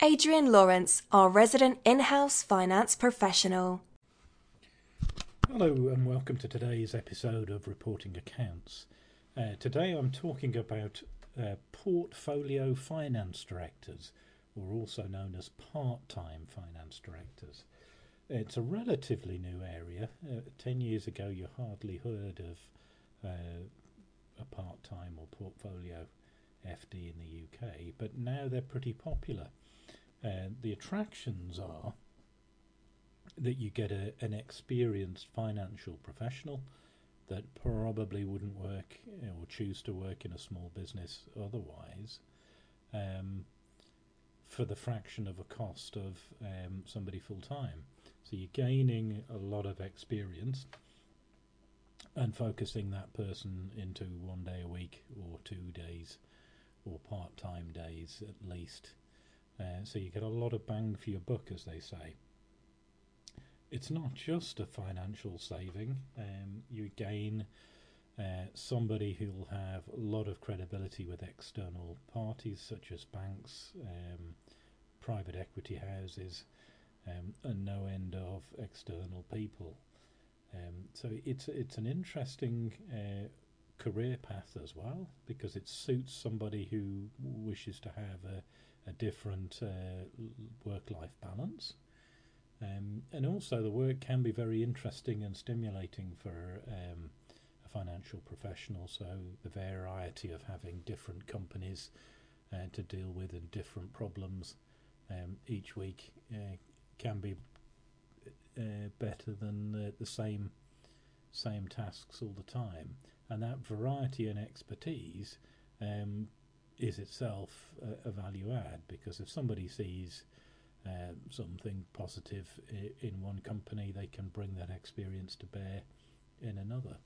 Adrian Lawrence, our resident in house finance professional. Hello, and welcome to today's episode of Reporting Accounts. Uh, today I'm talking about uh, portfolio finance directors, or also known as part time finance directors. It's a relatively new area. Uh, Ten years ago, you hardly heard of uh, a part time or portfolio FD in the UK, but now they're pretty popular. And the attractions are that you get a, an experienced financial professional that probably wouldn't work or choose to work in a small business otherwise um, for the fraction of a cost of um, somebody full time. So you're gaining a lot of experience and focusing that person into one day a week or two days or part time days at least uh, so you get a lot of bang for your buck, as they say. It's not just a financial saving. Um, you gain uh, somebody who will have a lot of credibility with external parties, such as banks, um, private equity houses, um, and no end of external people. Um, so it's it's an interesting uh, career path as well because it suits somebody who wishes to have a a different uh, work life balance. Um, and also, the work can be very interesting and stimulating for um, a financial professional. So, the variety of having different companies uh, to deal with and different problems um, each week uh, can be uh, better than the, the same same tasks all the time. And that variety and expertise um, is itself a, a, value add because if somebody sees uh, something positive in one company, they can bring that experience to bear in another.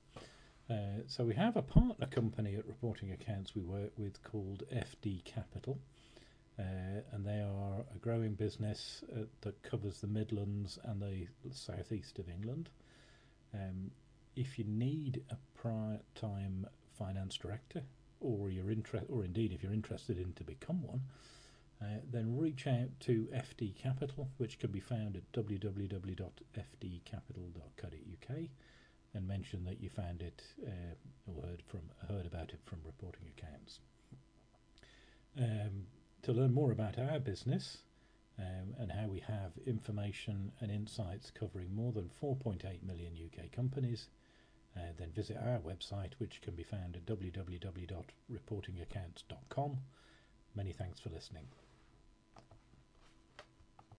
Uh, so we have a partner company at Reporting Accounts we work with called FD Capital. Uh, and they are a growing business uh, that covers the Midlands and the southeast of England. Um, if you need a part-time finance director, or you're interest, or indeed if you're interested in to become one, uh, then reach out to FD Capital, which can be found at www.fdcapital.co.uk, and mention that you found it uh, or heard from heard about it from reporting accounts. Um, to learn more about our business um, and how we have information and insights covering more than 4.8 million UK companies uh, then visit our website, which can be found at www.reportingaccounts.com. Many thanks for listening.